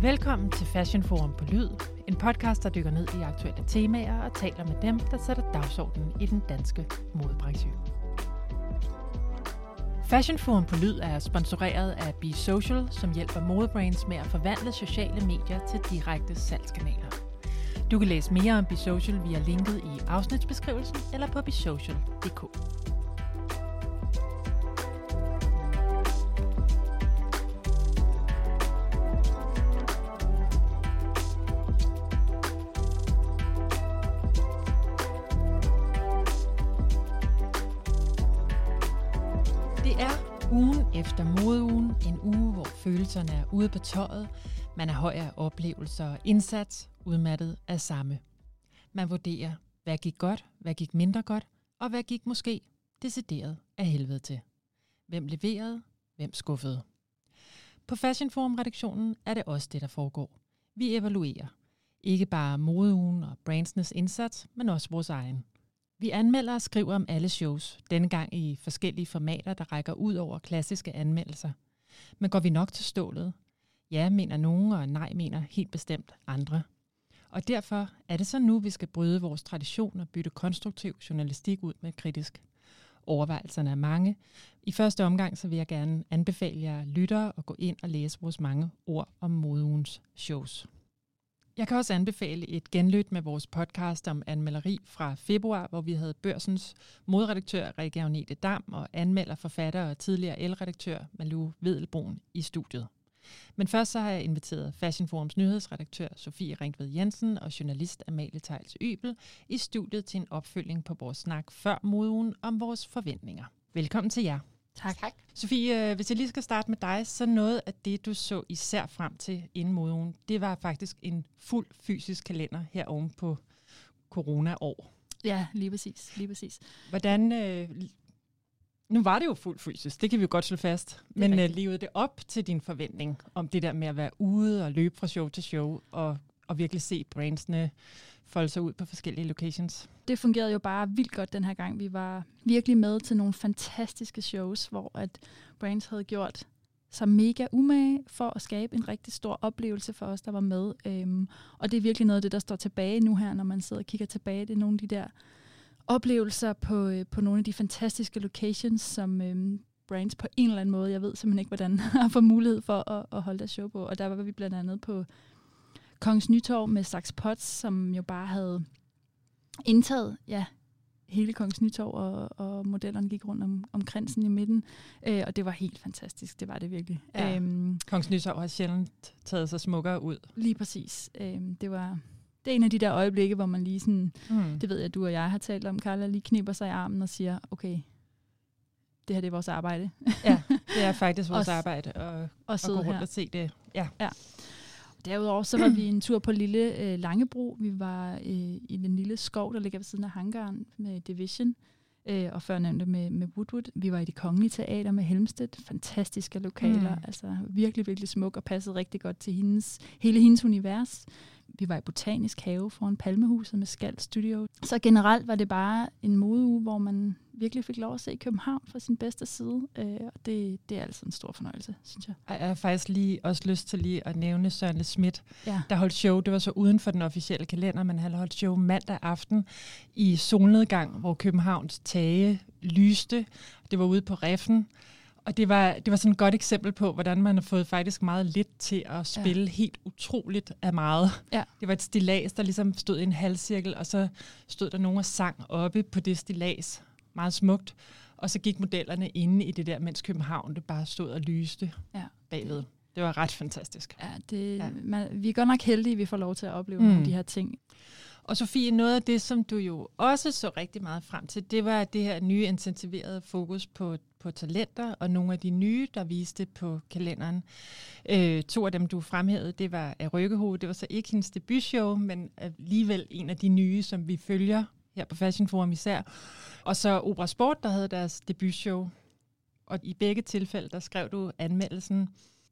Velkommen til Fashion Forum på Lyd, en podcast, der dykker ned i aktuelle temaer og taler med dem, der sætter dagsordenen i den danske modebranche. Fashion Forum på Lyd er sponsoreret af Be Social, som hjælper modebrands med at forvandle sociale medier til direkte salgskanaler. Du kan læse mere om Be Social via linket i afsnitsbeskrivelsen eller på besocial.dk. ude på tøjet, man er høj af oplevelser og indsats, udmattet af samme. Man vurderer, hvad gik godt, hvad gik mindre godt, og hvad gik måske decideret af helvede til. Hvem leverede, hvem skuffede. På Fashion Forum-redaktionen er det også det, der foregår. Vi evaluerer. Ikke bare modeugen og brandsenes indsats, men også vores egen. Vi anmelder og skriver om alle shows, denne gang i forskellige formater, der rækker ud over klassiske anmeldelser. Men går vi nok til stålet? Ja, mener nogen, og nej, mener helt bestemt andre. Og derfor er det så nu, vi skal bryde vores tradition og bytte konstruktiv journalistik ud med kritisk. Overvejelserne er mange. I første omgang så vil jeg gerne anbefale jer lyttere at gå ind og læse vores mange ord om modeugens shows. Jeg kan også anbefale et genlyt med vores podcast om anmelderi fra februar, hvor vi havde børsens modredaktør Rikke Agnete Dam og anmelder, forfatter og tidligere elredaktør Malu Vedelbroen i studiet. Men først så har jeg inviteret Fashion Forums nyhedsredaktør Sofie Ringved Jensen og journalist Amalie Tejls Ybel i studiet til en opfølging på vores snak før modugen om vores forventninger. Velkommen til jer. Tak. tak. Sofie, hvis jeg lige skal starte med dig, så noget af det, du så især frem til inden modugen, det var faktisk en fuld fysisk kalender her oven på corona-år. Ja, lige præcis. Lige præcis. Hvordan, øh, nu var det jo fuldt fysisk, det kan vi jo godt slå fast, men øh, levede det op til din forventning om det der med at være ude og løbe fra show til show og, og virkelig se brandsene folde sig ud på forskellige locations? Det fungerede jo bare vildt godt den her gang. Vi var virkelig med til nogle fantastiske shows, hvor at brands havde gjort sig mega umage for at skabe en rigtig stor oplevelse for os, der var med. Øhm, og det er virkelig noget af det, der står tilbage nu her, når man sidder og kigger tilbage. Det er nogle af de der oplevelser på, øh, på nogle af de fantastiske locations, som øhm, brands på en eller anden måde, jeg ved simpelthen ikke, hvordan, har fået mulighed for at, at holde deres show på. Og der var vi blandt andet på Kongens Nytorv med Sax Potts, som jo bare havde indtaget ja, hele Kongens Nytorv, og, og modellerne gik rundt om, om kransen i midten. Øh, og det var helt fantastisk, det var det virkelig. Ja. Øhm, Kongens Nytorv har sjældent taget sig smukkere ud. Lige præcis. Øhm, det var det er en af de der øjeblikke, hvor man lige sådan, mm. det ved jeg, du og jeg har talt om, Carla, lige kniber sig i armen og siger, okay, det her det er vores arbejde. ja, det er faktisk vores arbejde at, og at gå rundt her. og se det. Ja. ja. Derudover så var vi en tur på lille øh, Langebro. Vi var øh, i den lille skov, der ligger ved siden af hangaren med Division, øh, og før nævnte med, med Woodwood. Vi var i det kongelige teater med Helmstedt. Fantastiske lokaler. Mm. Altså virkelig, virkelig smuk og passede rigtig godt til hendes, hele hendes univers. Vi var i Botanisk Have foran Palmehuset med Skald Studio. Så generelt var det bare en modeuge, hvor man virkelig fik lov at se København fra sin bedste side. Øh, og det, det er altså en stor fornøjelse, synes jeg. Jeg har faktisk lige også lyst til lige at nævne Søren Schmidt, ja. der holdt show. Det var så uden for den officielle kalender, men han holdt show mandag aften i solnedgang, hvor Københavns tage lyste. Det var ude på Reffen. Og det var, det var sådan et godt eksempel på, hvordan man har fået faktisk meget lidt til at spille ja. helt utroligt af meget. Ja. Det var et stilas, der ligesom stod i en halvcirkel, og så stod der nogen og sang oppe på det stilas. Meget smukt. Og så gik modellerne inde i det der, mens København det bare stod og lyste ja. bagved. Det var ret fantastisk. Ja, det, ja. Man, vi er godt nok heldige, at vi får lov til at opleve mm. nogle af de her ting. Og Sofie, noget af det, som du jo også så rigtig meget frem til, det var det her nye intensiverede fokus på, på talenter, og nogle af de nye, der viste på kalenderen. Øh, to af dem, du fremhævede, det var af Rykkehoved. Det var så ikke hendes debutshow, men alligevel en af de nye, som vi følger her på Fashion Forum især. Og så Opera Sport, der havde deres debutshow. Og i begge tilfælde, der skrev du anmeldelsen.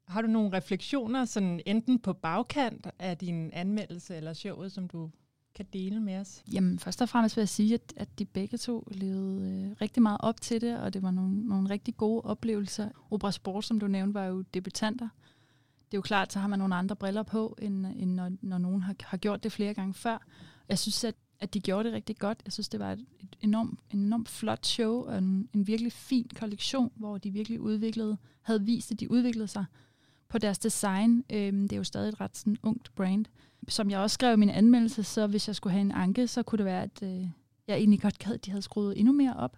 Har du nogle refleksioner, sådan enten på bagkant af din anmeldelse eller showet, som du kan dele med os? Jamen, først og fremmest vil jeg sige, at, at de begge to levede øh, rigtig meget op til det, og det var nogle, nogle rigtig gode oplevelser. Opera Sport, som du nævnte, var jo debutanter. det er jo klart, så har man nogle andre briller på, end, end når, når nogen har, har gjort det flere gange før. Jeg synes, at, at de gjorde det rigtig godt. Jeg synes, det var et, et enormt, enormt flot show, og en, en virkelig fin kollektion, hvor de virkelig udviklede, havde vist, at de udviklede sig på deres design. Øhm, det er jo stadig et ret sådan, ungt brand. Som jeg også skrev i min anmeldelse, så hvis jeg skulle have en anke, så kunne det være, at øh, jeg egentlig godt gad, at de havde skruet endnu mere op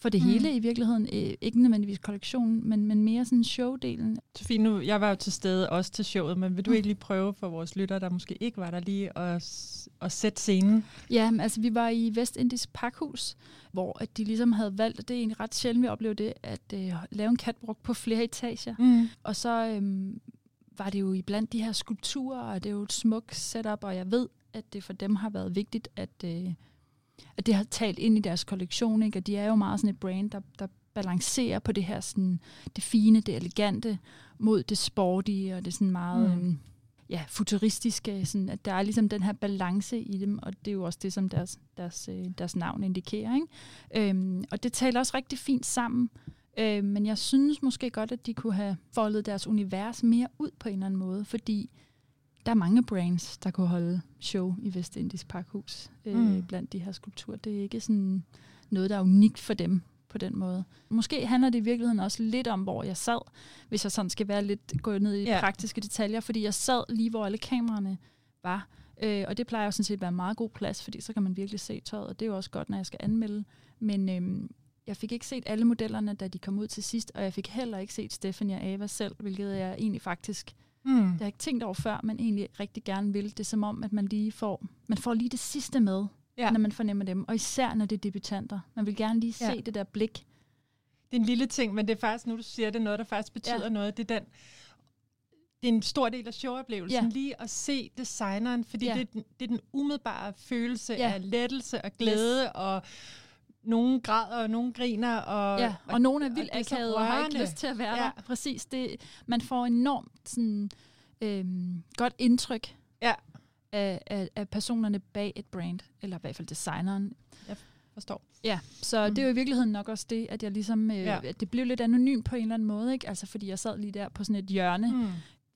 for det mm. hele i virkeligheden. Øh, ikke nødvendigvis kollektionen, men, men mere sådan showdelen. Sofie, nu, jeg var jo til stede også til showet, men vil du mm. ikke lige prøve for vores lyttere, der måske ikke var der lige, at, at sætte scenen? Ja, altså vi var i Vestindies Parkhus, hvor at de ligesom havde valgt, og det er egentlig ret sjældent, vi oplever det, at øh, lave en catwalk på flere etager. Mm. Og så øhm, var det jo i blandt de her skulpturer, og det er jo et smukt setup, og jeg ved, at det for dem har været vigtigt, at... Øh, at det har talt ind i deres kollektion, ikke? og de er jo meget sådan et brand, der, der balancerer på det her sådan, det fine, det elegante, mod det sportige, og det sådan meget mm. øhm, ja, futuristiske, sådan, at der er ligesom den her balance i dem, og det er jo også det, som deres, deres, øh, deres navn indikerer. Ikke? Øhm, og det taler også rigtig fint sammen, øhm, men jeg synes måske godt, at de kunne have foldet deres univers mere ud på en eller anden måde, fordi der er mange brands, der kunne holde show i Vestindisk Parkhus øh, mm. blandt de her skulpturer. Det er ikke sådan noget, der er unikt for dem på den måde. Måske handler det i virkeligheden også lidt om, hvor jeg sad, hvis jeg sådan skal være lidt gå ned i ja. praktiske detaljer, fordi jeg sad lige, hvor alle kameraerne var. Øh, og det plejer jo sådan set at være en meget god plads, fordi så kan man virkelig se tøjet, og det er jo også godt, når jeg skal anmelde. Men øh, jeg fik ikke set alle modellerne, da de kom ud til sidst, og jeg fik heller ikke set Stephanie og Ava selv, hvilket jeg egentlig faktisk Mm. Det har jeg ikke tænkt over før, men egentlig rigtig gerne vil. Det er som om, at man lige får, man får lige det sidste med, ja. når man fornemmer dem. Og især når det er debutanter. Man vil gerne lige se ja. det der blik. Det er en lille ting, men det er faktisk, nu du siger det, noget, der faktisk betyder ja. noget. Det er den, det er en stor del af showoplevelsen, ja. lige at se designeren, fordi ja. det, er den, det er den umiddelbare følelse ja. af lettelse og glæde yes. og nogen græder, og nogen griner. Og, ja, og, og nogen er vildt akavet og har ikke lyst til at være ja. der. Præcis. Det, man får enormt sådan, øhm, godt indtryk ja. af, af, af personerne bag et brand, eller i hvert fald designeren. Jeg forstår. Ja, så mm. det er jo i virkeligheden nok også det, at jeg ligesom, øh, ja. at det blev lidt anonymt på en eller anden måde, ikke? Altså fordi jeg sad lige der på sådan et hjørne mm.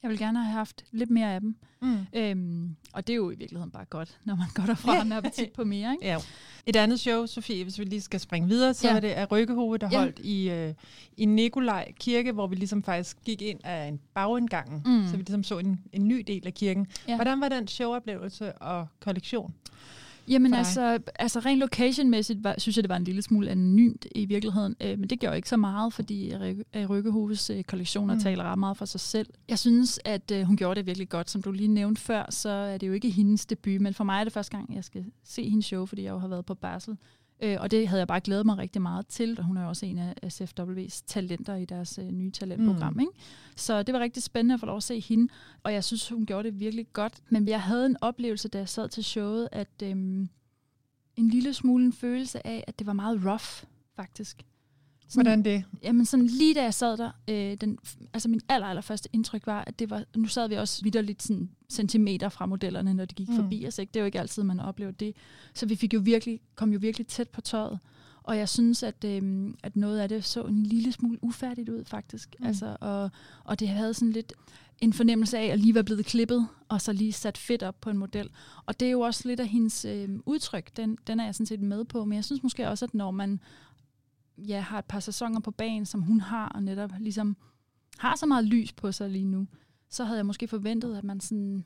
Jeg vil gerne have haft lidt mere af dem. Mm. Øhm, og det er jo i virkeligheden bare godt, når man går derfra med appetit på mere. Ikke? Ja. Et andet show, Sofie, hvis vi lige skal springe videre, så ja. er det af Rykkehoved, der ja. holdt i, øh, i Nikolaj Kirke, hvor vi ligesom faktisk gik ind af en bagindgang, mm. så vi ligesom så en, en ny del af kirken. Ja. Hvordan var den showoplevelse og kollektion? Jamen altså, altså rent locationmæssigt var, synes jeg, det var en lille smule anonymt i virkeligheden, øh, men det gør ikke så meget, fordi Rykkehoves øh, kollektioner mm. taler ret meget for sig selv. Jeg synes, at øh, hun gjorde det virkelig godt. Som du lige nævnte før, så er det jo ikke hendes debut, men for mig er det første gang, jeg skal se hendes show, fordi jeg jo har været på barsel. Øh, og det havde jeg bare glædet mig rigtig meget til, og hun er jo også en af SFW's talenter i deres øh, nye talentprogram. Mm. Ikke? Så det var rigtig spændende at få lov at se hende, og jeg synes, hun gjorde det virkelig godt. Men jeg havde en oplevelse, da jeg sad til showet, at øh, en lille smule en følelse af, at det var meget rough, faktisk. Sådan, Hvordan det? Jamen sådan lige da jeg sad der, øh, den, altså min aller, aller første indtryk var, at det var, nu sad vi også vidderligt sådan centimeter fra modellerne, når de gik mm. forbi os. Ikke? Det er jo ikke altid, man oplever det. Så vi fik jo virkelig, kom jo virkelig tæt på tøjet. Og jeg synes, at, øh, at noget af det så en lille smule ufærdigt ud, faktisk. Mm. Altså, og, og det havde sådan lidt en fornemmelse af at lige være blevet klippet, og så lige sat fedt op på en model. Og det er jo også lidt af hendes øh, udtryk, den, den er jeg sådan set med på. Men jeg synes måske også, at når man ja, har et par sæsoner på banen, som hun har, og netop ligesom har så meget lys på sig lige nu, så havde jeg måske forventet, at man sådan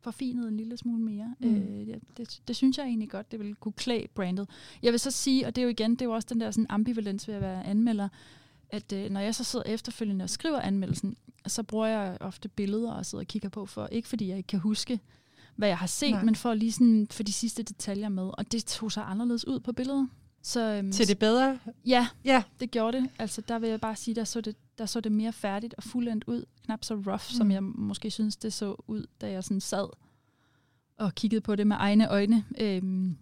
forfinede en lille smule mere. Mm. Øh, det, det, det synes jeg egentlig godt, det ville kunne klæde brandet. Jeg vil så sige, og det er jo igen, det er jo også den der sådan ambivalens ved at være anmelder, at øh, når jeg så sidder efterfølgende og skriver anmeldelsen, så bruger jeg ofte billeder og sidder og kigger på, for ikke fordi jeg ikke kan huske, hvad jeg har set, Nej. men for lige sådan, for de sidste detaljer med. Og det tog sig anderledes ud på billedet. Så, øhm, Til det bedre? Ja, ja, det gjorde det. Altså, der vil jeg bare sige, der så det, der så det mere færdigt og fuldendt ud. Knap så rough, mm. som jeg måske synes, det så ud, da jeg sådan sad og kiggede på det med egne øjne. Øhm,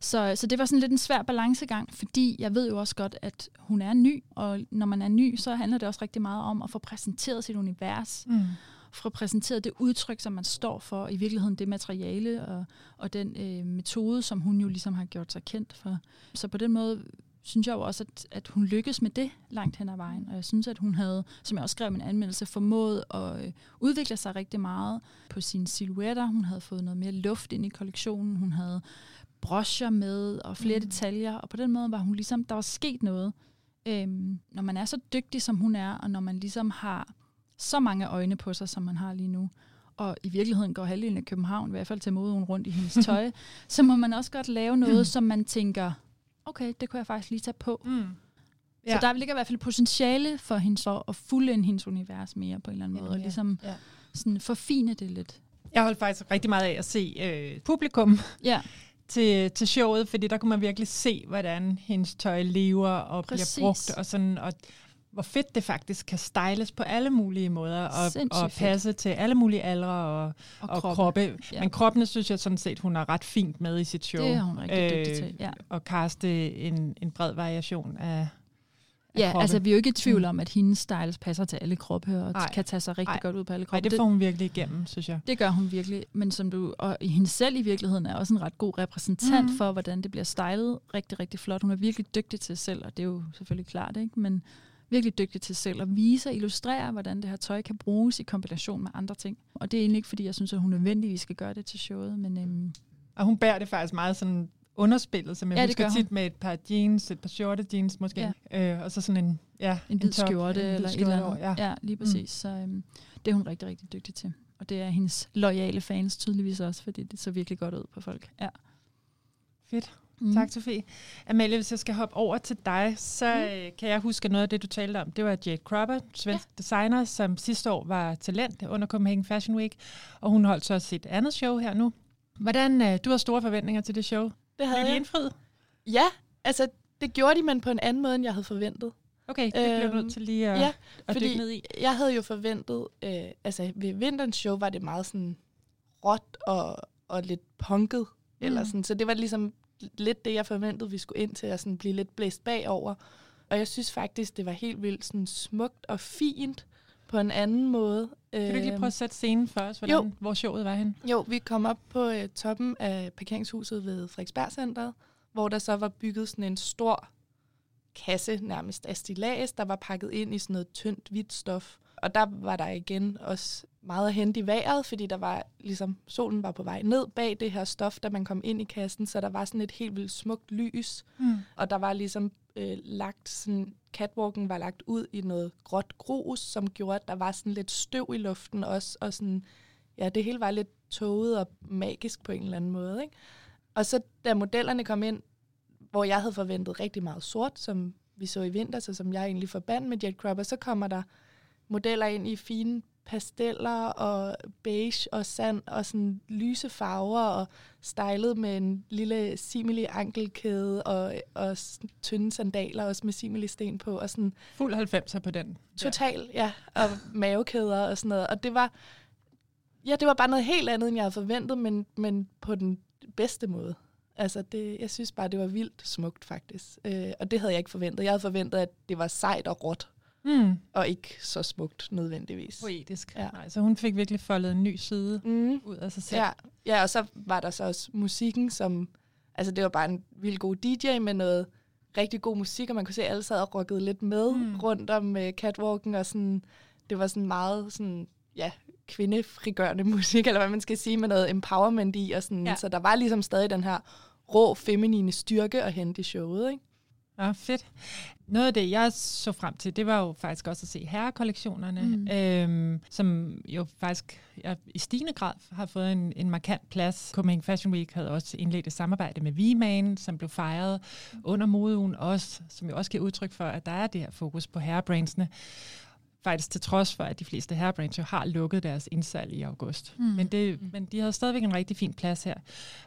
så, så det var sådan lidt en svær balancegang, fordi jeg ved jo også godt, at hun er ny, og når man er ny, så handler det også rigtig meget om at få præsenteret sit univers. Mm få præsenteret det udtryk, som man står for, i virkeligheden det materiale og, og den øh, metode, som hun jo ligesom har gjort sig kendt for. Så på den måde synes jeg jo også, at, at hun lykkedes med det langt hen ad vejen. Og jeg synes, at hun havde, som jeg også skrev i min anmeldelse, formået at øh, udvikle sig rigtig meget på sine silhuetter. Hun havde fået noget mere luft ind i kollektionen. Hun havde broscher med og flere mm. detaljer. Og på den måde var hun ligesom, der var sket noget. Øhm, når man er så dygtig, som hun er, og når man ligesom har så mange øjne på sig, som man har lige nu, og i virkeligheden går halvdelen af København, i hvert fald til moden rundt i hendes tøj, så må man også godt lave noget, mm. som man tænker, okay, det kunne jeg faktisk lige tage på. Mm. Ja. Så der ligger i hvert fald potentiale for hende så at fulde hendes univers mere på en eller anden måde, ja, og ligesom ja. sådan forfine det lidt. Jeg holdt faktisk rigtig meget af at se øh, publikum ja. til, til showet, fordi der kunne man virkelig se, hvordan hendes tøj lever og Præcis. bliver brugt, og sådan, og hvor fedt det faktisk kan styles på alle mulige måder, og, og passe fedt. til alle mulige aldre og, og, og kroppe. kroppe. Ja. Men kroppene synes jeg sådan set, hun er ret fint med i sit show. Det er hun rigtig øh, dygtig til, ja. Og kaste en, en bred variation af, Ja, kroppe. altså vi er jo ikke i tvivl mm. om, at hendes styles passer til alle kroppe, og Ej. kan tage sig rigtig Ej. godt ud på alle kroppe. Nej, det får hun virkelig igennem, synes jeg. Det gør hun virkelig, men som du, og hende selv i virkeligheden er også en ret god repræsentant mm. for, hvordan det bliver stylet rigtig, rigtig flot. Hun er virkelig dygtig til selv, og det er jo selvfølgelig klart, ikke? Men virkelig dygtig til selv at vise og illustrere, hvordan det her tøj kan bruges i kombination med andre ting. Og det er egentlig ikke, fordi jeg synes, at hun nødvendigvis skal gøre det til showet, men... Øhm, og hun bærer det faktisk meget sådan underspillet, som jeg ja, husker tit med et par jeans, et par shorte jeans måske, ja. øh, og så sådan en, ja, en, en top, skjorte en eller et eller andet. Ja. ja, lige præcis. Mm. Så øhm, det er hun rigtig, rigtig dygtig til. Og det er hendes loyale fans tydeligvis også, fordi det ser virkelig godt ud på folk. Ja. Fedt. Mm. Tak, Sofie. Amalie, hvis jeg skal hoppe over til dig, så mm. Øh, kan jeg huske noget af det, du talte om. Det var Jade Cropper, svensk ja. designer, som sidste år var talent under Copenhagen Fashion Week, og hun holdt så sit andet show her nu. Hvordan, øh, du har store forventninger til det show. Det havde Blev de indfriet? Ja, altså det gjorde de, men på en anden måde, end jeg havde forventet. Okay, det bliver du nødt øhm, til lige at, ja, at dykke ned i. jeg havde jo forventet, øh, altså ved vinterens show var det meget sådan råt og, og lidt punket, mm. eller sådan, så det var ligesom lidt det, jeg forventede, vi skulle ind til at sådan blive lidt blæst bagover. Og jeg synes faktisk, det var helt vildt sådan smukt og fint på en anden måde. Kan du ikke lige prøve at sætte scenen for os, hvordan, jo. hvor showet var hen? Jo, vi kom op på uh, toppen af parkeringshuset ved Frederiksberg hvor der så var bygget sådan en stor kasse, nærmest af stilas, der var pakket ind i sådan noget tyndt, hvidt stof. Og der var der igen også meget at hente i vejret, fordi der var ligesom, solen var på vej ned bag det her stof, da man kom ind i kassen, så der var sådan et helt vildt smukt lys, mm. og der var ligesom øh, lagt sådan, catwalken var lagt ud i noget gråt grus, som gjorde, at der var sådan lidt støv i luften også, og sådan, ja, det hele var lidt tåget og magisk på en eller anden måde, ikke? Og så da modellerne kom ind, hvor jeg havde forventet rigtig meget sort, som vi så i vinter, så som jeg egentlig forbandt med Jet Crupper, så kommer der modeller ind i fine pasteller og beige og sand og sådan lyse farver og stylet med en lille simili ankelkæde og, og tynde sandaler også med simili sten på og sådan fuld 90'er på den. Total, ja, og mavekæder og sådan noget. Og det var ja, det var bare noget helt andet end jeg havde forventet, men men på den bedste måde. Altså det, jeg synes bare, det var vildt smukt faktisk. Øh, og det havde jeg ikke forventet. Jeg havde forventet, at det var sejt og råt. Mm. Og ikke så smukt nødvendigvis. Poetisk. Ja. Nej, så hun fik virkelig foldet en ny side mm. ud af sig selv. Ja. ja, og så var der så også musikken, som... Altså det var bare en vild god DJ med noget rigtig god musik, og man kunne se, at alle sad og rockede lidt med mm. rundt om uh, catwalken, og sådan, det var sådan meget sådan, ja, kvindefrigørende musik, eller hvad man skal sige, med noget empowerment i, og sådan, ja. så der var ligesom stadig den her rå feminine styrke at hente i showet, ikke? Ja, fedt. Noget af det, jeg så frem til, det var jo faktisk også at se herrekollektionerne, mm. øhm, som jo faktisk jeg, i stigende grad har fået en, en markant plads. Copenhagen Fashion Week havde også indledt et samarbejde med V-Man, som blev fejret under modeugen også, som jo også giver udtryk for, at der er det her fokus på herrebrandsene faktisk til trods for, at de fleste herrebrands jo har lukket deres indsalg i august. Mm. Men, det, men de havde stadigvæk en rigtig fin plads her.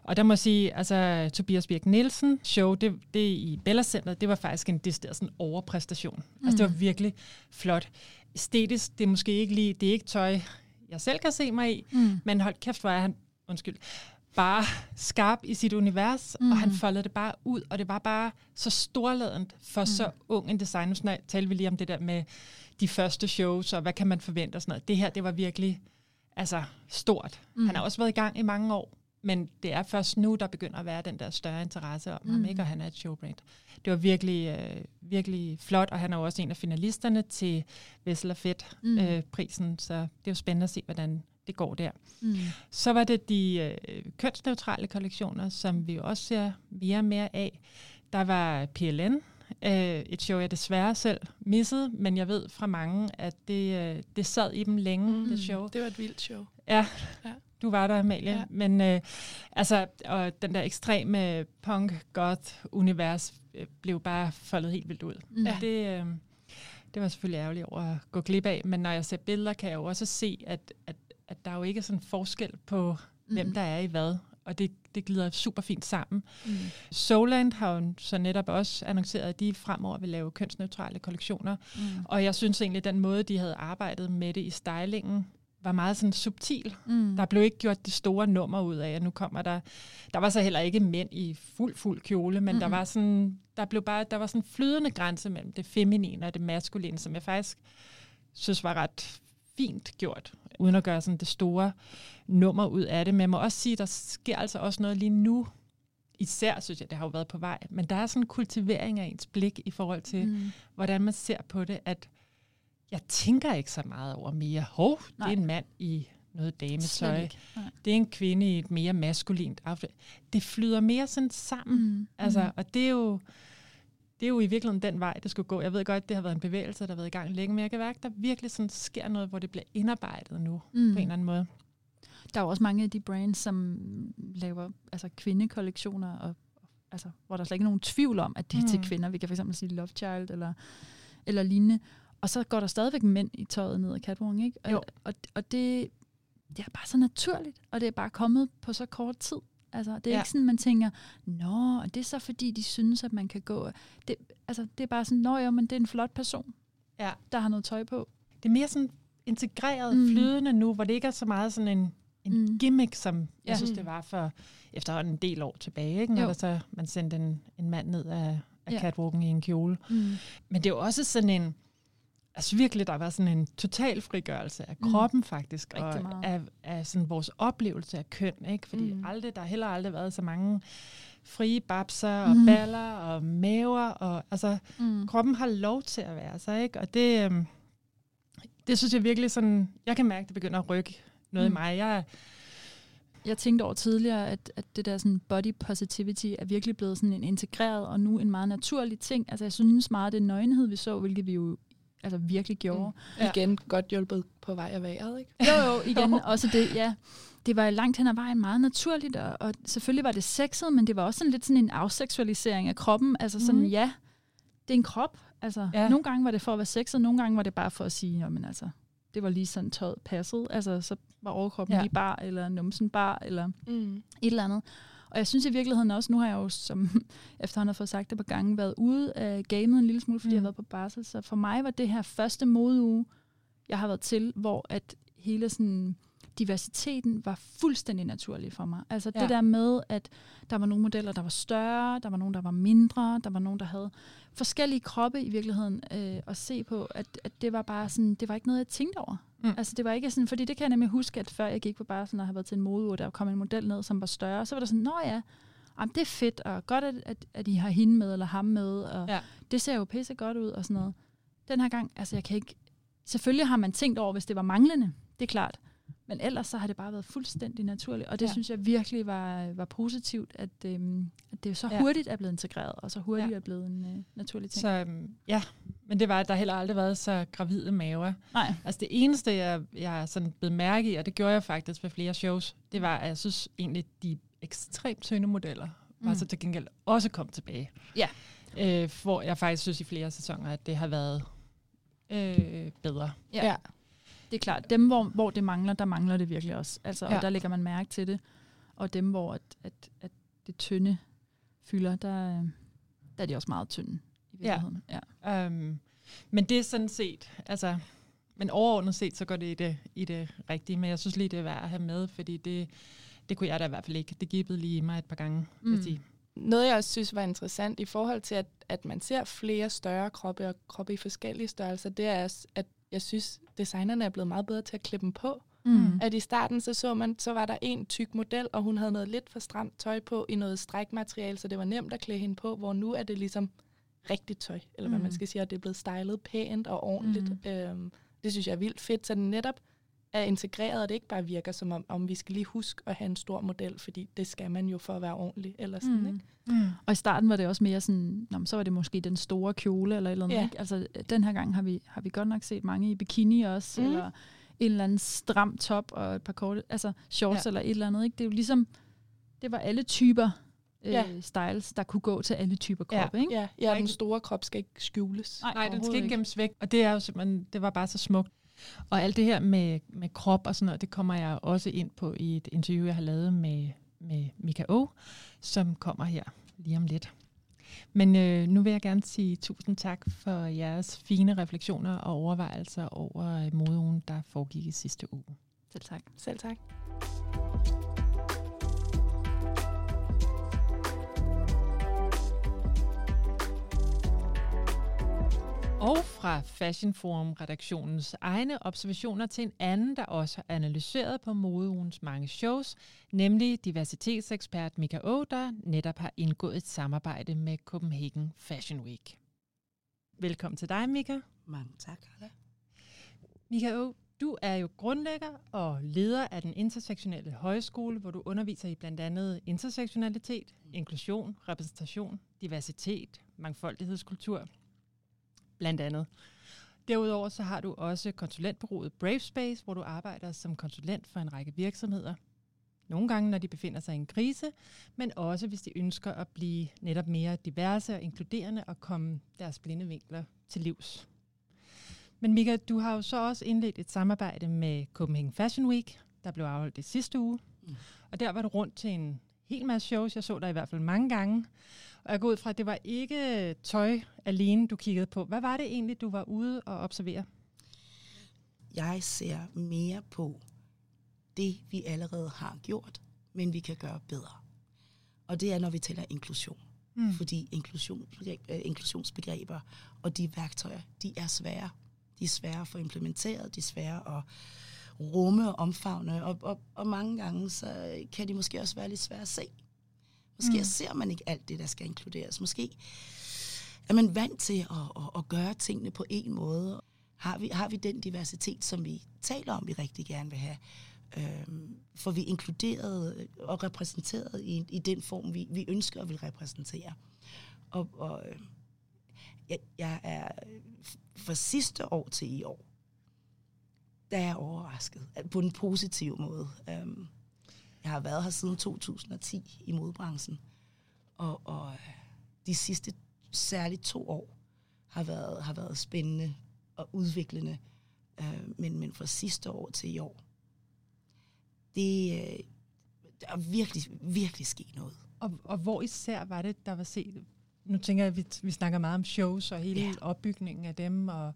Og der må jeg sige, altså Tobias Birk Nielsen show, det, det i Bella Center, det var faktisk en decideret sådan overpræstation. Mm. Altså det var mm. virkelig flot. Æstetisk, det er måske ikke lige, det er ikke tøj, jeg selv kan se mig i, mm. men hold kæft, hvor er han, undskyld, bare skarp i sit univers, mm. og han foldede det bare ud, og det var bare så storladent for mm. så ung en designer. Nu talte vi lige om det der med de første shows, og hvad kan man forvente og sådan noget. Det her, det var virkelig altså, stort. Mm. Han har også været i gang i mange år. men det er først nu, der begynder at være den der større interesse om mm. ham, ikke? og han er et showbrand. Det var virkelig, øh, virkelig flot, og han er jo også en af finalisterne til Vessel Fedt Mm. øh, prisen, så det er jo spændende at se, hvordan det går der. Mm. Så var det de øh, kønsneutrale kollektioner, som vi også ser mere og mere af. Der var PLN, øh, et show, jeg desværre selv missede, men jeg ved fra mange, at det, øh, det sad i dem længe, Mm. mm. det show. Det var et vildt show. Ja, Ja. du var der, Amalie. Ja. Men øh, altså, og den der ekstreme punk-goth-univers øh, blev bare foldet helt vildt ud. Mm. Ja. Det, øh, det var selvfølgelig ærgerligt over at gå glip af, men når jeg ser billeder, kan jeg jo også se, at, at, at der jo ikke er sådan forskel på, mm. hvem der er i hvad. Og det, det glider super fint sammen. Mm. Soland har jo så netop også annonceret, at de fremover vil lave kønsneutrale kollektioner. Mm. Og jeg synes egentlig, at den måde, de havde arbejdet med det i stylingen, var meget sådan subtil. Mm. Der blev ikke gjort det store nummer ud af, at nu kommer der... Der var så heller ikke mænd i fuld, fuld kjole, men mm-hmm. der var sådan... Der, blev bare, der var sådan en flydende grænse mellem det feminine og det maskuline, som jeg faktisk synes var ret fint gjort, uden at gøre sådan det store nummer ud af det. Men jeg må også sige, at der sker altså også noget lige nu. Især synes jeg, det har jo været på vej. Men der er sådan en kultivering af ens blik i forhold til, mm. Mm. hvordan man ser på det, at jeg tænker ikke så meget over mere. Hov, det er en mand i noget dametøj. Det er en kvinde i et mere maskulint outfit. Det flyder mere sådan sammen. Mm. Mm. Altså, og det er jo det er jo i virkeligheden den vej, det skulle gå. Jeg ved godt, det har været en bevægelse, der har været i gang længe, men jeg kan mærke, at der virkelig sådan sker noget, hvor det bliver indarbejdet nu, mm. på en eller anden måde. Der er jo også mange af de brands, som laver altså kvindekollektioner, og, altså, hvor der er slet ikke nogen tvivl om, at det er mm. til Mm. kvinder. Vi kan fx sige Love Child eller, eller lignende. Og så går der stadigvæk mænd i tøjet ned ad catwalk, ikke? Og, Jo. og, og det, det er bare så naturligt, og det er bare kommet på så kort tid. Altså, det er ja. Ikke sådan, man tænker, nå, det er så fordi, de synes, at man kan gå... Det, altså, det er bare sådan, nå jo, men det er en flot person, Ja. der har noget tøj på. Det er mere sådan integreret, Mm. flydende nu, hvor det ikke er så meget sådan en, en Mm. mm. gimmick, som jeg Ja. synes, det var for efterhånden en del år tilbage, ikke? når der så, man sendte en, en mand ned af, af ja. catwalken i en kjole. Mm. Men det er jo også sådan en, altså virkelig, der var sådan en total frigørelse af Mm. kroppen faktisk, Rigtig og meget. af, af sådan vores oplevelse af køn, ikke? Fordi Mm. mm. aldrig, der har heller aldrig været så mange frie babser og mm. baller og maver, og altså Mm. kroppen har lov til at være sig, ikke? Og det, øhm, det synes jeg virkelig sådan, jeg kan mærke, det begynder at rykke noget Mm. mm. i mig. Jeg, Jeg tænkte over tidligere, at, at det der sådan body positivity er virkelig blevet sådan en integreret og nu en meget naturlig ting. Altså jeg synes meget, at det nøgenhed, vi så, hvilket vi jo altså virkelig gjorde. Ja. Igen godt hjulpet på vej af vejret, ikke? Mm. Jo, jo, igen, også det, ja. Det var langt hen ad vejen meget naturligt, og, og selvfølgelig var det sexet, men det var også sådan lidt sådan en afseksualisering af kroppen. Altså sådan, Mhm. ja, det er en krop. Altså, ja. Nogle gange var det for at være sexet, nogle gange var det bare for at sige, men altså, det var lige sådan tøjet passet. Altså, så var overkroppen. Ja. lige bar, eller numsen bar, eller Mm. et eller andet. Og jeg synes i virkeligheden også, nu har jeg jo, som efterhånden har fået sagt det på gange, været ude af gamet en lille smule, fordi mm. jeg har Mm. været på barsel. Så for mig var det her første modeuge, jeg har været til, hvor at hele sådan diversiteten var fuldstændig naturlig for mig. Altså ja. det der med, at der var nogle modeller, der var større, der var nogle, der var mindre, der var nogle, der havde forskellige kroppe i virkeligheden øh, at se på, at, at det var bare sådan, det var ikke noget, jeg tænkte over. Mm. Altså det var ikke sådan, fordi det kan jeg nemlig huske, at før jeg gik på barsel og har været til en modeuge, der kom en model ned, som var større, så var der sådan, nå ja, jamen, det er fedt, og godt, at, at, at I har hende med, eller ham med, og. Ja. det ser jo pisse godt ud, og sådan noget. Den her gang, altså jeg kan ikke, selvfølgelig har man tænkt over, hvis det var manglende, det er klart, men ellers så har det bare været fuldstændig naturligt, og det ja. Synes jeg virkelig var, var positivt, at, øhm, at det så Ja. hurtigt er blevet integreret, og så hurtigt ja. Er blevet en øh, naturlig ting. så øhm, ja, men det var, at der heller aldrig været så gravide maver. Nej. Altså det eneste, jeg, jeg sådan blev mærke i, og det gjorde jeg faktisk ved flere shows, det var, at jeg synes egentlig, de ekstremt tynde modeller var Mm. så til gengæld også kom tilbage. Ja. Øh, hvor jeg faktisk synes i flere sæsoner, at det har været øh, bedre. Ja. ja. Det er klart. Dem, hvor, hvor det mangler, der mangler det virkelig også. Altså, ja. Og der lægger man mærke til det. Og dem, hvor at, at, at det tynde fylder, der, øh, der er de også meget tynde i virkeligheden. Ja. ja. Um, men det er sådan set, altså, men overordnet set, så går det i det, i det rigtige. Men jeg synes lige, det er værd at have med, fordi det, det kunne jeg da i hvert fald ikke. Det gibbede lige mig et par gange, mm. vil jeg sige. Noget, jeg også synes var interessant i forhold til, at, at man ser flere større kroppe og kroppe i forskellige størrelser, det er, også, at jeg synes, designerne er blevet meget bedre til at klippe dem på. Mm. At i starten, så, så, man, så var der en tyk model, og hun havde noget lidt for stramt tøj på i noget strækmateriale, så det var nemt at klæde hende på, hvor nu er det ligesom rigtigt tøj, eller hvad Mm. man skal sige, og det er blevet stylet pænt og ordentligt. Mm. Øhm, det synes jeg er vildt fedt, så det netop er integreret, og det ikke bare virker som om, om vi skal lige huske at have en stor model, fordi det skal man jo for at være ordentlig. Eller sådan, Mm. ikke? Mm. Og i starten var det også mere sådan, nå, så var det måske den store kjole eller et eller andet. Ja. Ikke? Altså, den her gang har vi, har vi godt nok set mange i bikini også, Mm. eller en eller anden stram top og et par korte, altså shorts Ja. ja. eller et eller andet. Ikke? Det er jo ligesom, det var alle typer øh, Ja. styles, der kunne gå til alle typer krop. Ikke? Ja, ja, den store krop skal ikke skjules. Nej, Nej, den skal ikke gemmes væk. Og det er jo simpelthen, det var bare så smukt. Og alt det her med, med krop og sådan noget, det kommer jeg også ind på i et interview, jeg har lavet med, med Mika O, som kommer her lige om lidt. Men øh, nu vil jeg gerne sige tusind tak for jeres fine refleksioner og overvejelser over modeugen, der foregik i sidste uge. Selv tak. Selv tak. Og fra Fashion Forum redaktionens egne observationer til en anden, der også har analyseret på modeugens mange shows, nemlig diversitetsekspert Mika O, der netop har indgået et samarbejde med Copenhagen Fashion Week. Velkommen til dig, Mika. Mange tak, Carla. Mika O, du er jo grundlægger og leder af den intersektionelle højskole, hvor du underviser i blandt andet intersektionalitet, inklusion, repræsentation, diversitet, mangfoldighedskultur, blandt andet. Derudover så har du også konsulentbureauet Bravespace, hvor du arbejder som konsulent for en række virksomheder. Nogle gange, når de befinder sig i en krise, men også hvis de ønsker at blive netop mere diverse og inkluderende og komme deres blinde vinkler til livs. Men Mika, du har jo så også indledt et samarbejde med Copenhagen Fashion Week, der blev afholdt i sidste uge. Mm. Og der var du rundt til en hel masse shows. Jeg så dig i hvert fald mange gange. Og jeg går ud fra, at det var ikke tøj alene, du kiggede på. Hvad var det egentlig, du var ude og observere? Jeg ser mere på det, vi allerede har gjort, men vi kan gøre bedre. Og det er, når vi taler inklusion. Mm. Fordi inklusion, øh, inklusionsbegreber og de værktøjer, de er svære. De er svære at få implementeret, de er svære at rumme og omfavne, og, og, og mange gange så kan de måske også være lidt svære at se. Måske Mm. ser man ikke alt det, der skal inkluderes. Måske er man vant til at, at, at gøre tingene på en måde. Har vi, har vi den diversitet, som vi taler om, vi rigtig gerne vil have? Øhm, får vi inkluderet og repræsenteret i, i den form, vi, vi ønsker at vil repræsentere? Og, og øh, jeg, jeg er fra sidste år til i år, der er jeg overrasket på en positiv måde. Øhm, jeg har været her siden 2010 i modbranchen, og, og øh, de sidste særligt to år har været, har været spændende og udviklende. Øh, men, men fra sidste år til i år, det, øh, der er virkelig, virkelig sket noget. Og, og hvor især var det, der var set? Nu tænker jeg, at vi, vi snakker meget om shows og hele Ja. opbygningen af dem, og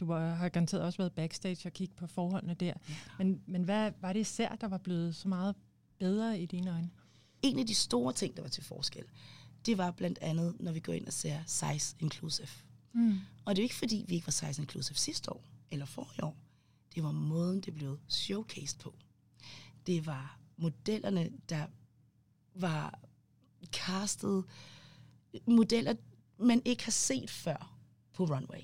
du har garanteret også været backstage og kigget på forholdene der. Ja. Men, men hvad var det især, der var blevet så meget bedre i dine øjne? En af de store ting, der var til forskel, det var blandt andet, når vi går ind og ser size inclusive. Mm. Og det er ikke fordi, vi ikke var size inclusive sidste år, eller forrige år. Det var måden, det blev showcased på. Det var modellerne, der var castet. Modeller, man ikke har set før på runway.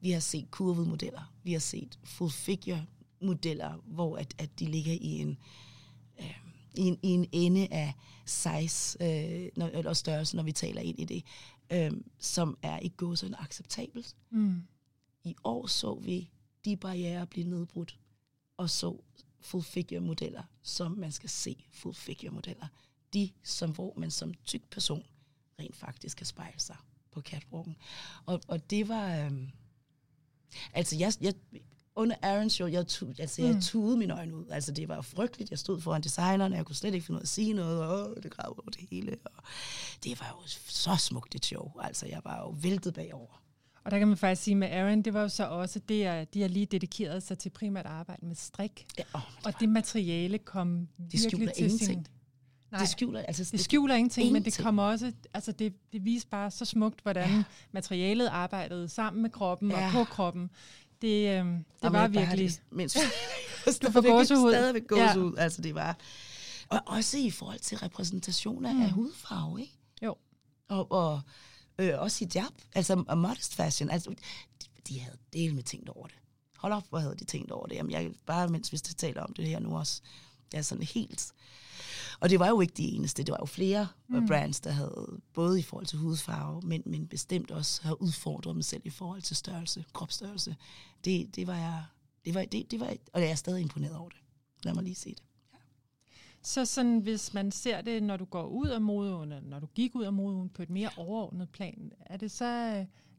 Vi har set kurvede modeller. Vi har set full figure modeller, hvor at, at de ligger i en, øh, i en, i en ende af size øh, når, eller størrelse, når vi taler ind i det, øh, som er i gåsøjne acceptabelt. Mm. I år så vi de barriere blive nedbrudt, og så full figure modeller, som man skal se full figure modeller. De, som hvor man som tyk person rent faktisk kan spejle sig på catwalken. Og, og det var... Øhm, altså, jeg, jeg, under Aaron's show, jeg, tu, altså, jeg Mm. tudede mine øjne ud. Altså, det var frygteligt. Jeg stod foran designeren, og jeg kunne slet ikke finde ud af at sige noget, og åh, det græd over det hele. Og det var jo så smukt et show. Altså, jeg var jo væltet bagover. Og der kan man faktisk sige med Aaron, det var jo så også, det er, de har lige dedikeret sig til primært at arbejde med strik. Ja, åh, Og det materiale kom virkelig skjuler til sin... ingenting. Nej, det skjuler, altså, det skjuler ingenting, men det ingenting. kommer også, altså det, det viser bare så smukt, hvordan ja. Materialet arbejdede sammen med kroppen. Ja. og på kroppen. Det, øh, det var virkelig... Det, mens du får gåsehud. Stadigvæk gåsehud. Ja. Altså, det var... Og også i forhold til repræsentation af, mm. af hudfarve, ikke? Jo. Og, og øh, også i job, altså modest fashion. Altså, de, de havde del med tænkt over det. Hold op, hvor havde de tænkt over det. Jamen, jeg, bare mens vi taler om det her nu også. Det er sådan helt... Og det var jo ikke de eneste. Det var jo flere mm. brands, der havde, både i forhold til hudfarve, men, men bestemt også har udfordret dem selv i forhold til størrelse, kropsstørrelse. Det, det var jeg... Det var, det, det var, og jeg er stadig imponeret over det. Lad mig lige se det. Så sådan, hvis man ser det, når du går ud af modeugen, når du gik ud af modeugen på et mere overordnet plan, er det så,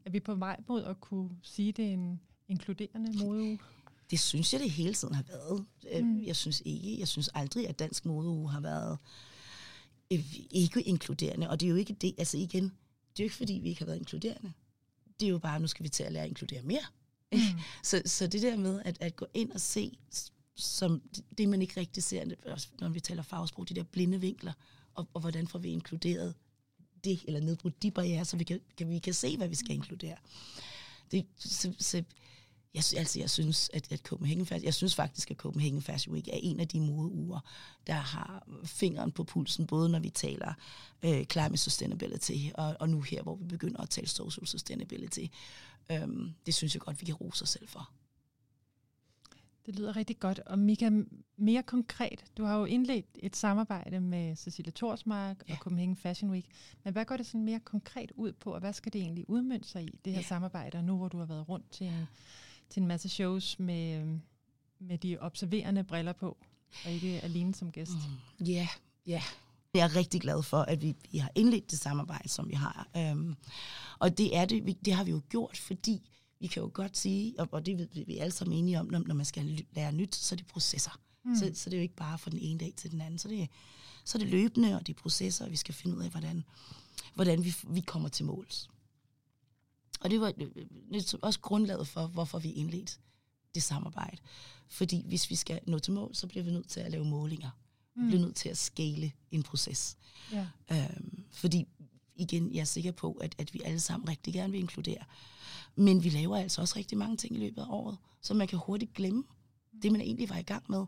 er vi på vej mod at kunne sige, det er en inkluderende modeuge? Det synes jeg, det hele tiden har været. Øh, mm. Jeg synes ikke, jeg synes aldrig, at dansk modeuge har været øh, ikke inkluderende. Og det er jo ikke det, altså igen, det er jo ikke fordi, vi ikke har været inkluderende. Det er jo bare, nu skal vi til at lære at inkludere mere. Mm. så, så det der med at, at gå ind og se, som det man ikke rigtig ser, når vi taler fagsprog, de der blinde vinkler, og, og hvordan får vi inkluderet det, eller nedbrudt de barriere, så vi kan, kan, vi kan se, hvad vi skal inkludere. Det, så, så jeg, altså, jeg synes, at, at Copenhagen Fashion, jeg synes faktisk, at Copenhagen Fashion Week er en af de modeuger, der har fingeren på pulsen, både når vi taler øh, climate sustainability, og, og nu her, hvor vi begynder at tale social sustainability. Øhm, det synes jeg godt, vi kan rose os selv for. Det lyder rigtig godt. Og Mika, mere konkret, du har jo indledt et samarbejde med Cecilia Torsmark ja. og Copenhagen Fashion Week. Men hvad går det sådan mere konkret ud på, og hvad skal det egentlig udmønte sig i, det her ja. samarbejde, nu hvor du har været rundt til en, til en masse shows med, med de observerende briller på, og ikke alene som gæst? Ja, mm. yeah, ja. Yeah. Jeg er rigtig glad for, at vi, vi har indledt det samarbejde, som vi har. Um, og det er det, det har vi jo gjort, fordi vi kan jo godt sige, og, og det er vi alle sammen enige om, når, når man skal lære nyt, så er det processer. Mm. Så, så det er jo ikke bare fra den ene dag til den anden. Så det, så er det løbende, og de processer, og vi skal finde ud af, hvordan, hvordan vi, vi kommer til måls. Og det var også grundlaget for, hvorfor vi indledte det samarbejde. Fordi hvis vi skal nå til mål, så bliver vi nødt til at lave målinger. Mm. Vi bliver nødt til at scale en proces. Ja. Øhm, fordi igen, jeg er sikker på, at, at vi alle sammen rigtig gerne vil inkludere. Men vi laver altså også rigtig mange ting i løbet af året, så man kan hurtigt glemme det, man egentlig var i gang med.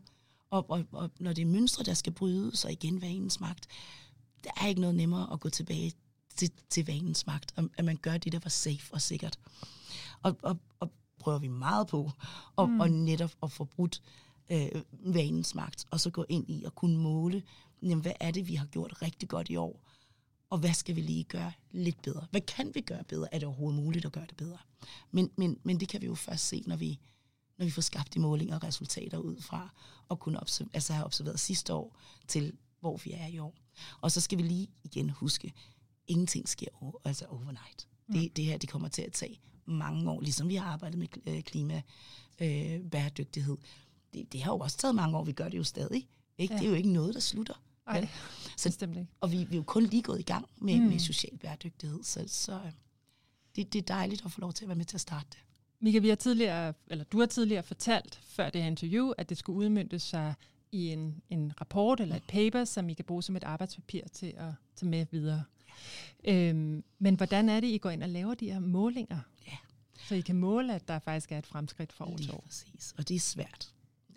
Og, og, og når det er mønstre, der skal brydes, og igen vanens magt, der er ikke noget nemmere at gå tilbage til, til vanens magt, at man gør det, der var safe og sikkert. Og, og, og prøver vi meget på, og, mm. og netop at få brudt øh, vanens magt, og så gå ind i at kunne måle, jamen, hvad er det, vi har gjort rigtig godt i år, og hvad skal vi lige gøre lidt bedre? Hvad kan vi gøre bedre? Er det overhovedet muligt at gøre det bedre? Men, men, men det kan vi jo først se, når vi, når vi får skabt de målinger og resultater ud fra, og kunne observer, altså have observeret sidste år til, hvor vi er i år. Og så skal vi lige igen huske, ingenting sker over, altså overnight. Mm. Det, det her det kommer til at tage mange år, ligesom vi har arbejdet med øh, klima, øh, bæredygtighed. Det, det har jo også taget mange år, vi gør det jo stadig. Ikke? Ja. Det er jo ikke noget, der slutter. Nej, så, bestemt ikke. Og vi, vi er jo kun lige gået i gang med, mm. med social bæredygtighed, så, så øh, det, det er dejligt at få lov til at være med til at starte det. Mika, vi har tidligere, eller du har tidligere fortalt før det her interview, at det skulle udmyndte sig i en, en rapport eller et paper, som I kan bruge som et arbejdspapir til at tage med videre. Øhm, men hvordan er det, I går ind og laver de her målinger? Ja. Så I kan måle, at der faktisk er et fremskridt for år til år. præcis, og det er svært.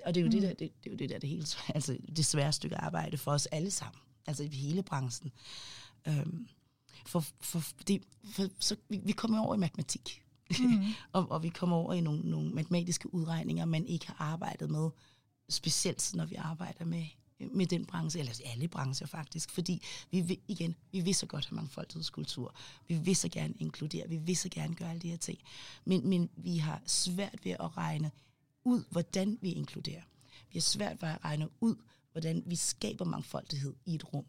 Og det er jo, mm. det, der, det, det, er jo det der det hele, altså det svære stykke arbejde for os alle sammen, altså i hele branchen. Øhm, for, for, det, for så vi, vi kommer over i matematik, mm. og, og vi kommer over i nogle, nogle matematiske udregninger, man ikke har arbejdet med, specielt når vi arbejder med, med den branche, eller alle brancher faktisk, fordi vi vil, igen, vi vil så godt have mangfoldighedskultur, vi vil så gerne inkludere, vi vil så gerne gøre alle de her ting, men, men vi har svært ved at regne ud, hvordan vi inkluderer. Vi har svært ved at regne ud, hvordan vi skaber mangfoldighed i et rum.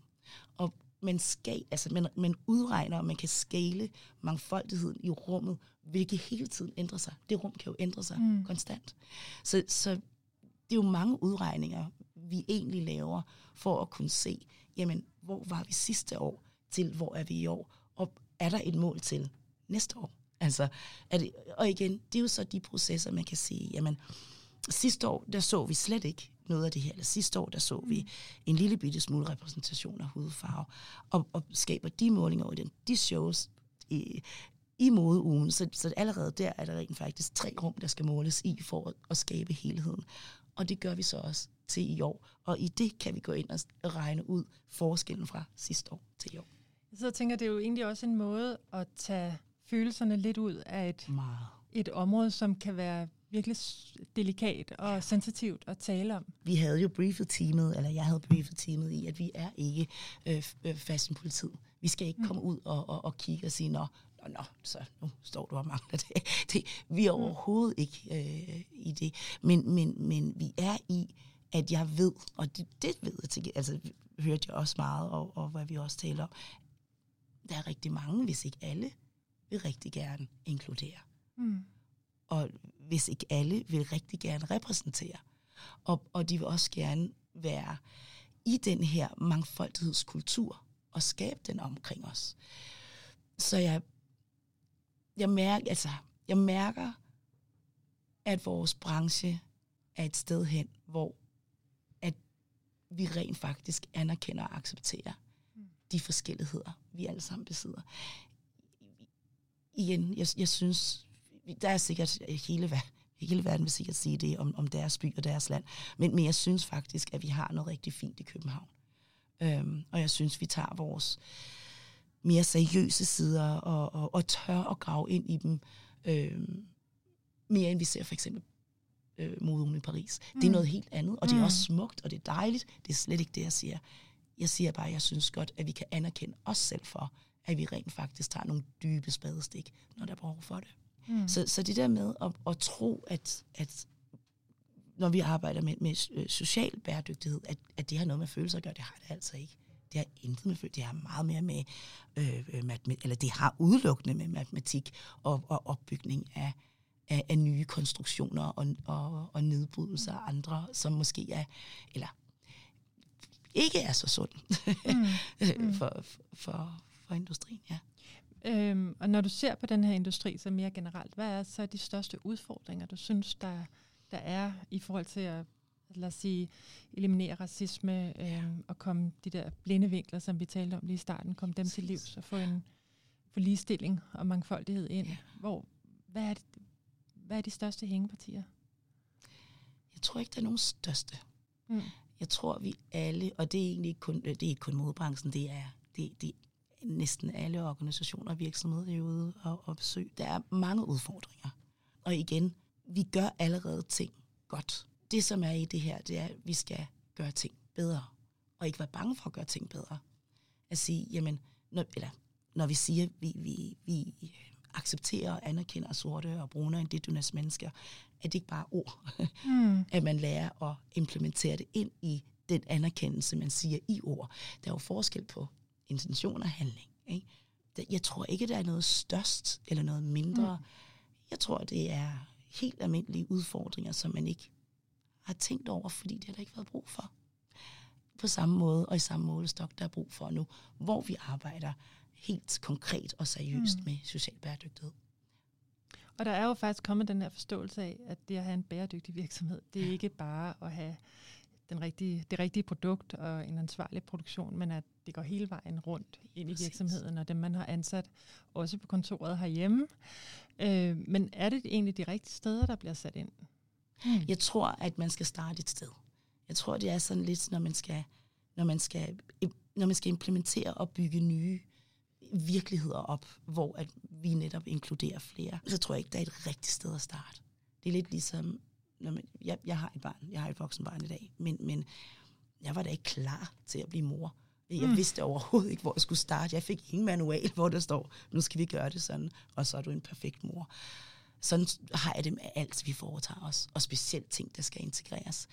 Og man, skal, altså man, man udregner, og man kan skale mangfoldigheden i rummet, hvilket hele tiden ændrer sig. Det rum kan jo ændre sig mm. konstant. Så, så det er jo mange udregninger, vi egentlig laver, for at kunne se, jamen, hvor var vi sidste år, til hvor er vi i år, og er der et mål til næste år? Altså, er det, og igen, det er jo så de processer, man kan sige, jamen, sidste år, der så vi slet ikke noget af det her. Eller sidste år, der så vi en lille bitte smule repræsentation af hudfarve. Og, og skaber de målinger og de shows, i, i modeugen, så, så allerede der er der rent faktisk tre rum, der skal måles i for at, at skabe helheden. Og det gør vi så også til i år. Og i det kan vi gå ind og regne ud forskellen fra sidste år til i år. Jeg sidder og tænker, det er jo egentlig også en måde at tage følelserne lidt ud af et, Meget. et område, som kan være virkelig delikat og ja. sensitivt at tale om. Vi havde jo briefet teamet, eller jeg havde briefet teamet i, at vi er ikke øh, øh fashionpolitiet. Vi skal ikke mm. komme ud og, og, og kigge og sige, nå, nå, nå, så nu står du og mangler det. det vi er overhovedet ikke øh, i det. Men, men, men vi er i, at jeg ved, og det, det ved jeg til, altså hørte jeg også meget, og, og hvad vi også taler om, der er rigtig mange, hvis ikke alle, vil rigtig gerne inkludere. Mm. Og hvis ikke alle, vil rigtig gerne repræsentere. Og, og de vil også gerne være i den her mangfoldighedskultur og skabe den omkring os. Så jeg, jeg, mærker, altså, jeg mærker, at vores branche er et sted hen, hvor at vi rent faktisk anerkender og accepterer mm. de forskelligheder, vi alle sammen besidder. Igen, jeg, jeg synes, der er sikkert hele, hele verden vil sikkert sige det om, om deres by og deres land, men, men jeg synes faktisk, at vi har noget rigtig fint i København. Øhm, og jeg synes, vi tager vores mere seriøse sider og, og, og tør at grave ind i dem øhm, mere end vi ser for eksempel øh, moden i Paris. Mm. Det er mm. noget helt andet, og det er mm. også smukt, og det er dejligt. Det er slet ikke det, jeg siger. Jeg siger bare, at jeg synes godt, at vi kan anerkende os selv for, at vi rent faktisk tager nogle dybe spadestik, når der er behov for det. Mm. Så, så det der med at, at tro, at, at når vi arbejder med, med øh, social bæredygtighed, at, at det har noget med følelser at gøre, det har det altså ikke. Det har intet med det har meget mere med, øh, øh matematik, eller det har udelukkende med matematik og, og opbygning af, af, af nye konstruktioner og, og, og nedbrydelser af andre, som måske er, eller ikke er så sund mm. mm. for, for, for industrien, ja. Øhm, og når du ser på den her industri så mere generelt, hvad er så de største udfordringer, du synes, der, der er i forhold til at lad os sige, eliminere racisme øhm, og komme de der blinde vinkler, som vi talte om lige i starten, komme dem til livs og få en få ligestilling og mangfoldighed ind. Ja. Hvor, hvad, er det, hvad er de største hængepartier? Jeg tror ikke, der er nogen største. Mm. Jeg tror, vi alle, og det er egentlig ikke kun, det er ikke kun modbranchen, det er, det, det næsten alle organisationer og virksomheder er ude og, og besøge. Der er mange udfordringer. Og igen, vi gør allerede ting godt. Det, som er i det her, det er, at vi skal gøre ting bedre. Og ikke være bange for at gøre ting bedre. At sige, jamen, når, eller når vi siger, at vi, vi, vi accepterer og anerkender sorte og brune og indigenous mennesker, er det ikke bare ord. Mm. at man lærer at implementere det ind i den anerkendelse, man siger i ord. Der er jo forskel på intention og handling. Ikke? Jeg tror ikke, der er noget størst eller noget mindre. Mm. Jeg tror, det er helt almindelige udfordringer, som man ikke har tænkt over, fordi det har der ikke været brug for. På samme måde og i samme målestok, der er brug for nu, hvor vi arbejder helt konkret og seriøst mm. med social bæredygtighed. Og der er jo faktisk kommet den her forståelse af, at det at have en bæredygtig virksomhed, det er ikke bare at have den rigtige, det rigtige produkt og en ansvarlig produktion, men at det går hele vejen rundt ind i virksomheden, og dem man har ansat, også på kontoret herhjemme. Øh, men er det egentlig de rigtige steder, der bliver sat ind? Hmm. Jeg tror, at man skal starte et sted. Jeg tror, det er sådan lidt, når man skal, når man skal, når man skal implementere og bygge nye virkeligheder op, hvor at vi netop inkluderer flere, så tror jeg ikke, der er et rigtigt sted at starte. Det er lidt ligesom når man, jeg, jeg har et barn, jeg har et voksen barn i dag, men, men jeg var da ikke klar til at blive mor. Jeg mm. vidste overhovedet ikke, hvor jeg skulle starte. Jeg fik ingen manual, hvor der står, nu skal vi gøre det sådan, og så er du en perfekt mor. Sådan har jeg det med alt, vi foretager os, og specielt ting, der skal integreres.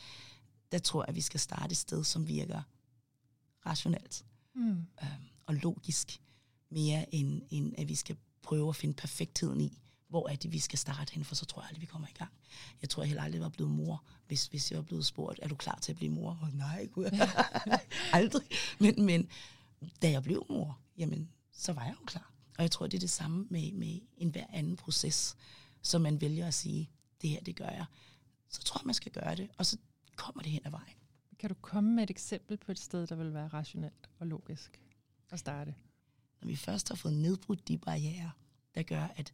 Der tror jeg, at vi skal starte et sted, som virker rationelt mm. øhm, og logisk, mere end, end at vi skal prøve at finde perfektheden i, hvor er det, vi skal starte hen, for så tror jeg aldrig, vi kommer i gang. Jeg tror jeg heller aldrig, var blevet mor, hvis, hvis jeg var blevet spurgt, er du klar til at blive mor? Og nej, gud, aldrig. Men, men da jeg blev mor, jamen, så var jeg jo klar. Og jeg tror, det er det samme med, med enhver anden proces, som man vælger at sige, det her, det gør jeg. Så tror jeg, man skal gøre det, og så kommer det hen ad vejen. Kan du komme med et eksempel på et sted, der vil være rationelt og logisk at starte? Når vi først har fået nedbrudt de barriere, der gør, at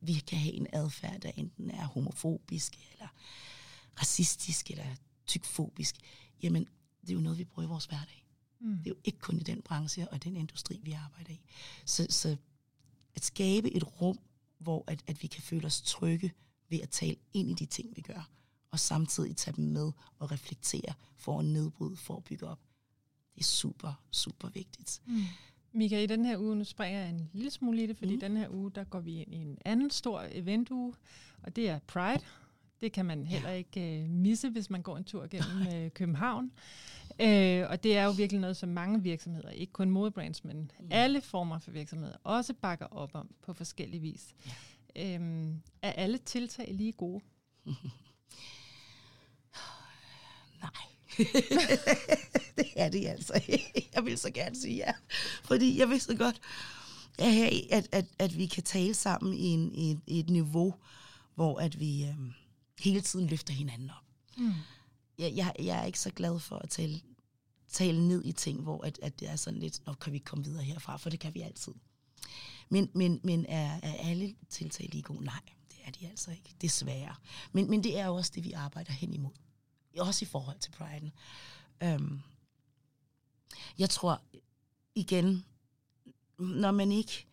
vi kan have en adfærd, der enten er homofobisk, eller racistisk, eller tykfobisk, jamen, det er jo noget, vi bruger i vores hverdag. Mm. Det er jo ikke kun i den branche og den industri, vi arbejder i. Så, så at skabe et rum, hvor at, at vi kan føle os trygge ved at tale ind i de ting, vi gør, og samtidig tage dem med og reflektere for at nedbryde, for at bygge op. Det er super, super vigtigt. Mm. Mika, i den her uge, nu springer jeg en lille smule i det, fordi mm. den her uge, der går vi ind i en anden stor eventuge, og det er Pride. Det kan man heller ikke uh, misse, hvis man går en tur gennem uh, København. Uh, og det er jo virkelig noget, som mange virksomheder, ikke kun modebrands, men mm. alle former for virksomheder, også bakker op om på forskellige vis. Ja. Uh, er alle tiltag lige gode? Nej. det er det altså. jeg vil så gerne sige ja. Fordi jeg vil så godt, at, at, at vi kan tale sammen i, en, i, et, i et niveau, hvor at vi øhm, hele tiden løfter hinanden op. Mm. Jeg, jeg, jeg er ikke så glad for at tale, tale ned i ting, hvor at, at det er sådan lidt, nå, kan vi komme videre herfra, for det kan vi altid. Men, men, men er, er alle tiltag lige gode? Nej, det er de altså ikke. Desværre. Men, men det er jo også det, vi arbejder hen imod. Også i forhold til Pride. Øhm, jeg tror, igen, når man ikke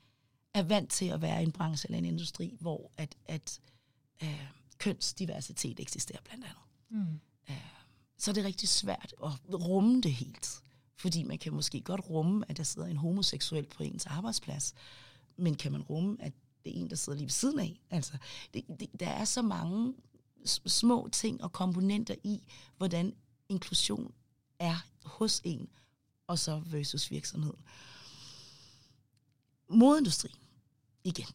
er vant til at være i en branche eller en industri, hvor at, at øh, kønsdiversitet eksisterer blandt andet, mm. øh, så er det rigtig svært at rumme det helt. Fordi man kan måske godt rumme, at der sidder en homoseksuel på ens arbejdsplads, men kan man rumme, at det er en, der sidder lige ved siden af? Altså, det, det, der er så mange små ting og komponenter i, hvordan inklusion er hos en, og så versus virksomheden. Modindustrien, igen,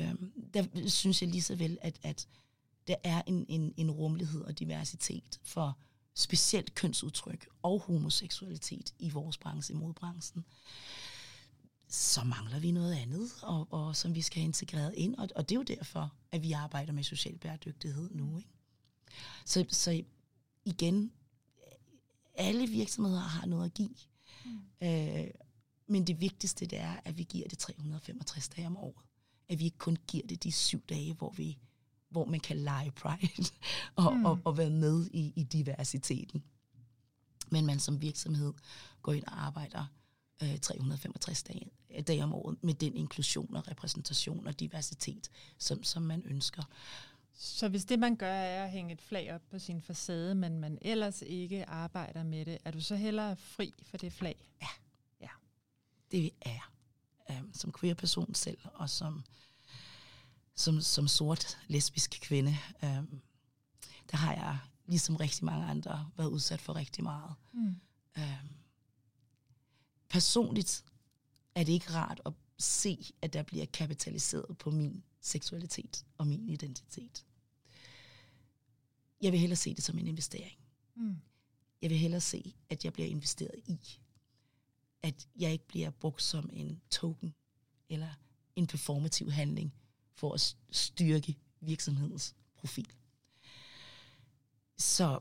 øhm, der synes jeg lige så vel, at, at der er en, en, en rummelighed og diversitet for specielt kønsudtryk og homoseksualitet i vores branche, i modbranchen. Så mangler vi noget andet, og, og som vi skal have integreret ind, og, og det er jo derfor, at vi arbejder med social bæredygtighed nu. Ikke? Så, så igen, alle virksomheder har noget at give. Mm. Øh, men det vigtigste det er, at vi giver det 365 dage om året. At vi ikke kun giver det de syv dage, hvor vi hvor man kan lege Pride og, mm. og, og være med i, i diversiteten. Men man som virksomhed går ind og arbejder øh, 365 dage, dage om året med den inklusion og repræsentation og diversitet, som, som man ønsker. Så hvis det, man gør, er at hænge et flag op på sin facade, men man ellers ikke arbejder med det, er du så hellere fri for det flag? Ja. ja. Det er jeg. Um, som queer person selv, og som, som, som sort lesbisk kvinde, um, der har jeg, ligesom rigtig mange andre, været udsat for rigtig meget. Mm. Um, personligt er det ikke rart at se, at der bliver kapitaliseret på min seksualitet og min identitet. Jeg vil hellere se det som en investering. Mm. Jeg vil hellere se, at jeg bliver investeret i. At jeg ikke bliver brugt som en token eller en performativ handling for at styrke virksomhedens profil. Så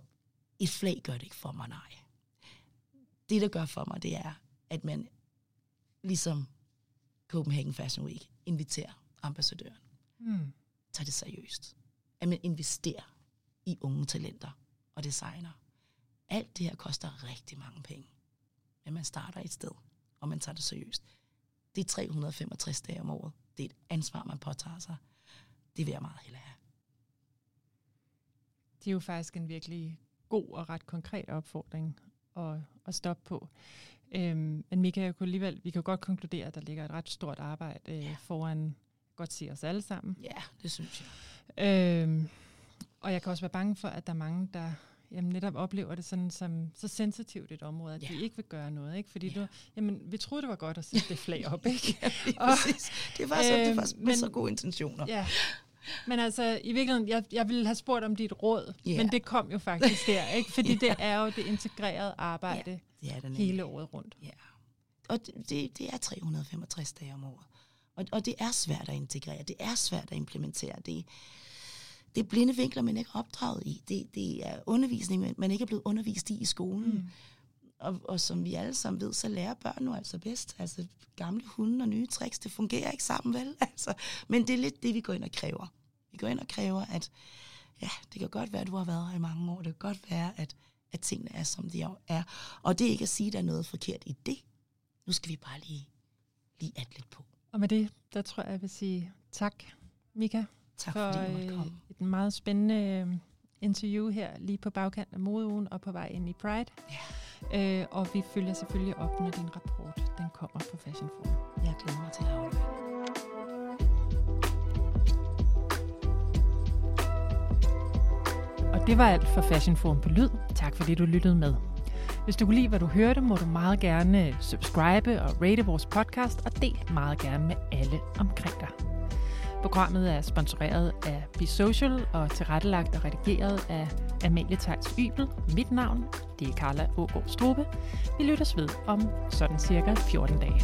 et flag gør det ikke for mig, nej. Det, der gør for mig, det er, at man ligesom Copenhagen Fashion Week inviterer ambassadøren. Mm. Tag det seriøst. At man investerer i unge talenter og designer. Alt det her koster rigtig mange penge. Men man starter et sted, og man tager det seriøst. Det er 365 dage om året. Det er et ansvar, man påtager sig. Det vil jeg meget hellere have. Det er jo faktisk en virkelig god og ret konkret opfordring at, at stoppe på. Øhm, men vi kan jo alligevel, vi kan godt konkludere, at der ligger et ret stort arbejde øh, ja. foran, godt se os alle sammen. Ja, det synes jeg. Øhm, og jeg kan også være bange for, at der er mange, der jamen, netop oplever det sådan som så sensitivt et område, at ja. de ikke vil gøre noget. Ikke? Fordi ja. du, jamen, vi troede, det var godt at sætte det flag op. Ikke? ja, og, præcis. Det var, så, øh, det var med men, så gode intentioner. Ja. Men altså, i virkeligheden, jeg, jeg ville have spurgt om dit råd, yeah. men det kom jo faktisk der, ikke? Fordi yeah. det er jo det integrerede arbejde yeah, det er det hele året rundt. Ja, og det, det er 365 dage om året. Og, og det er svært at integrere, det er svært at implementere. Det, det er blinde vinkler, man ikke er opdraget i. Det, det er undervisning, man ikke er blevet undervist i i skolen. Mm. og, og som vi alle sammen ved, så lærer børn nu altså bedst. Altså gamle hunde og nye tricks, det fungerer ikke sammen, vel? Altså, men det er lidt det, vi går ind og kræver. Vi går ind og kræver, at ja, det kan godt være, at du har været her i mange år. Det kan godt være, at, at tingene er, som de er. Og det er ikke at sige, at der er noget forkert i det. Nu skal vi bare lige, lige at lidt på. Og med det, der tror jeg, jeg vil sige tak, Mika, Tak for fordi måtte øh, komme. et meget spændende øh, interview her lige på bagkanten af modeugen og på vej ind i Pride. Øh, og vi følger selvfølgelig op, når din rapport den kommer på Fashion Forum. Jeg glæder mig til at aflevere. Og det var alt for Fashion Forum på Lyd. Tak fordi du lyttede med. Hvis du kunne lide, hvad du hørte, må du meget gerne subscribe og rate vores podcast, og del meget gerne med alle omkring dig. Programmet er sponsoreret af Be Social og tilrettelagt og redigeret af Amalie Tejs Ybel. Mit navn, det er Carla Ågaard Strube. Vi lyttes ved om sådan cirka 14 dage.